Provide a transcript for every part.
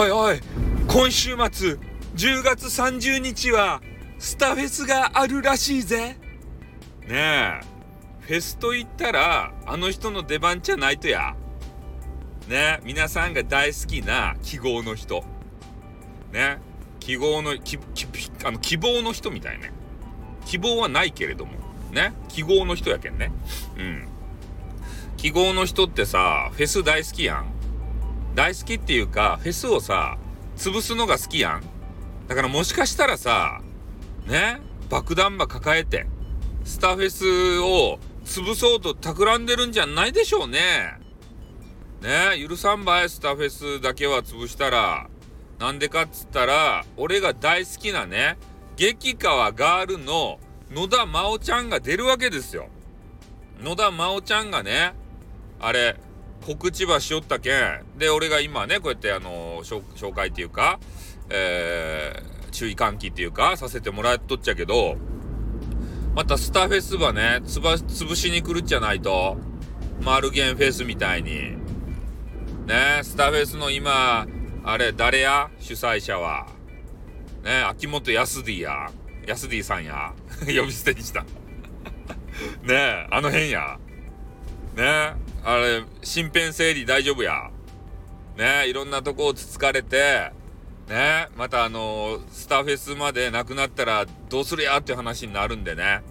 おいおい、今週末、10月30日は、スタフェスがあるらしいぜ。ねえ、フェスと言ったら、あの人の出番じゃないとや。ね皆さんが大好きな記号の人。ね記号の、き、き、あの、希望の人みたいね。希望はないけれども。ね記号の人やけんね。うん。記号の人ってさ、フェス大好きやん。大好きっていうか、フェスをさ、潰すのが好きやん。だからもしかしたらさ、ね、爆弾魔抱えて、スターフェスを潰そうと企んでるんじゃないでしょうね。ね、許さんばい、スターフェスだけは潰したら。なんでかっつったら、俺が大好きなね、激川ガールの野田真央ちゃんが出るわけですよ。野田真央ちゃんがね、あれ、告知ばしよったけん。で、俺が今ね、こうやってあの、紹介っていうか、えー、注意喚起っていうか、させてもらっとっちゃけど、またスターフェスばね、つば、潰しに来るっちゃないと、マルゲンフェスみたいに。ね、スターフェスの今、あれ、誰や？主催者は。ね、秋元康 D や。康 D さんや。呼び捨てにした。ねえ、あの辺や。ねえ、あれ、身辺整理大丈夫や。ねいろんなとこをつつかれて、ねまたあのー、スターフェスまでなくなったらどうするやっていう話になるんでね。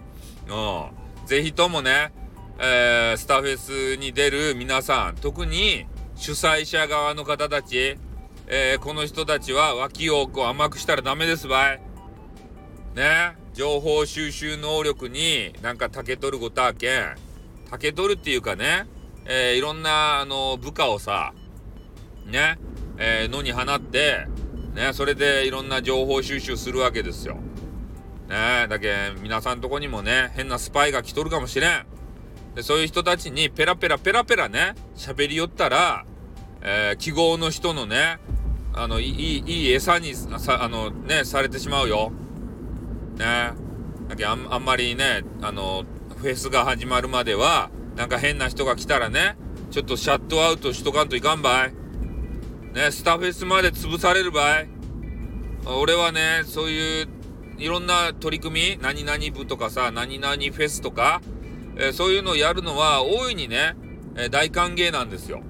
うん。ぜひともね、えー、スターフェスに出る皆さん、特に主催者側の方たち、えー、この人たちは脇をこう甘くしたらダメですばい。ね情報収集能力になんか竹取ることあけん。竹取るっていうかね、えー、いろんな、あの、部下をさ、ね、えー、野に放って、ね、それでいろんな情報収集するわけですよ。ね、だけ皆さんとこにもね、変なスパイが来とるかもしれん。で、そういう人たちにペラペラペラペラね、喋りよったら、えー、記号の人のね、あの、いい、いい餌にさ、あの、ね、されてしまうよ。ね。だけあんあんまりね、あの、フェスが始まるまでは、なんか変な人が来たらね、ちょっとシャットアウトしとかんといかんばい。ね、スタフェスまで潰されるばい。俺はね、そういう、いろんな取り組み、何々部とかさ、何々フェスとか、えー、そういうのをやるのは大いにね、えー、大歓迎なんですよ。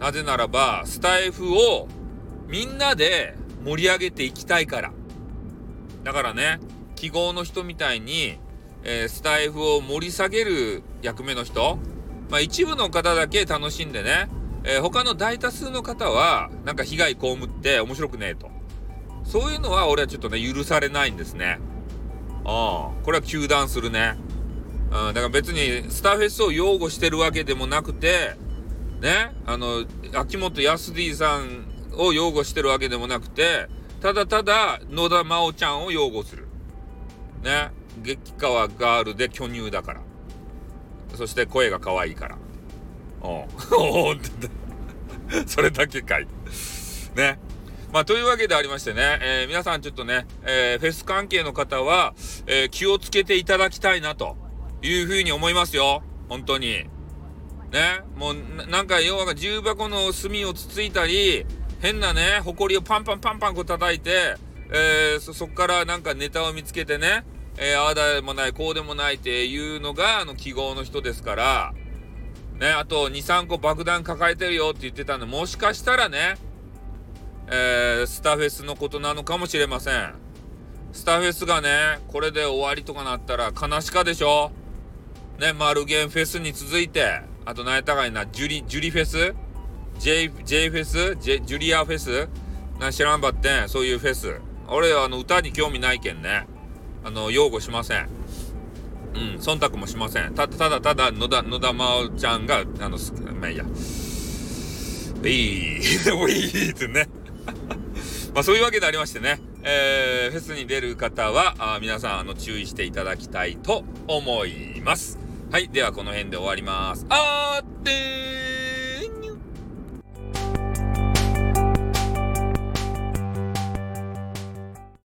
なぜならば、スタイフをみんなで盛り上げていきたいから。だからね、記号の人みたいに、えー、スタイフを盛り下げる役目の人、まあ、一部の方だけ楽しんでね、えー、他の大多数の方はなんか被害被って面白くねえと。そういうのは俺はちょっとね、許されないんですね。ああ、これは糾弾するね。うん、だから別にスターフェスを擁護してるわけでもなくて、ね、あの、秋元康 D さんを擁護してるわけでもなくて、ただただ野田真央ちゃんを擁護する。ね。激川ガールで巨乳だから。そして声が可愛いから。おお それだけかい。ね。まあ、というわけでありましてね、えー、皆さんちょっとね、えー、フェス関係の方は、えー、気をつけていただきたいな、というふうに思いますよ。本当に。ね。もう、なんか、要は重箱の隅をつついたり、変なね、埃をパンパンパンパンこう叩いて、えー、そ、そっからなんかネタを見つけてね、えー、ああでもない、こうでもないっていうのが、あの、記号の人ですから、ね、あと、2、3個爆弾抱えてるよって言ってたんで、もしかしたらね、えー、スタフェスのことなのかもしれません。スタフェスがね、これで終わりとかなったら悲しかでしょね、マルゲンフェスに続いて、あと何やったかいな、ジュリ、ジュリフェス ?J、J フェス？ジジュリアフェス？な知らんばってん、そういうフェス。俺はあの歌に興味ないけんね。あの、擁護しません。うん、忖度もしません。た、ただただ、野田、野田真央ちゃんが、あの、まあいいや。ウィー、ウィーってね。まあそういうわけでありましてね、えー、フェスに出る方は、あ皆さん、あの、注意していただきたいと思います。はい、ではこの辺で終わります。あーってー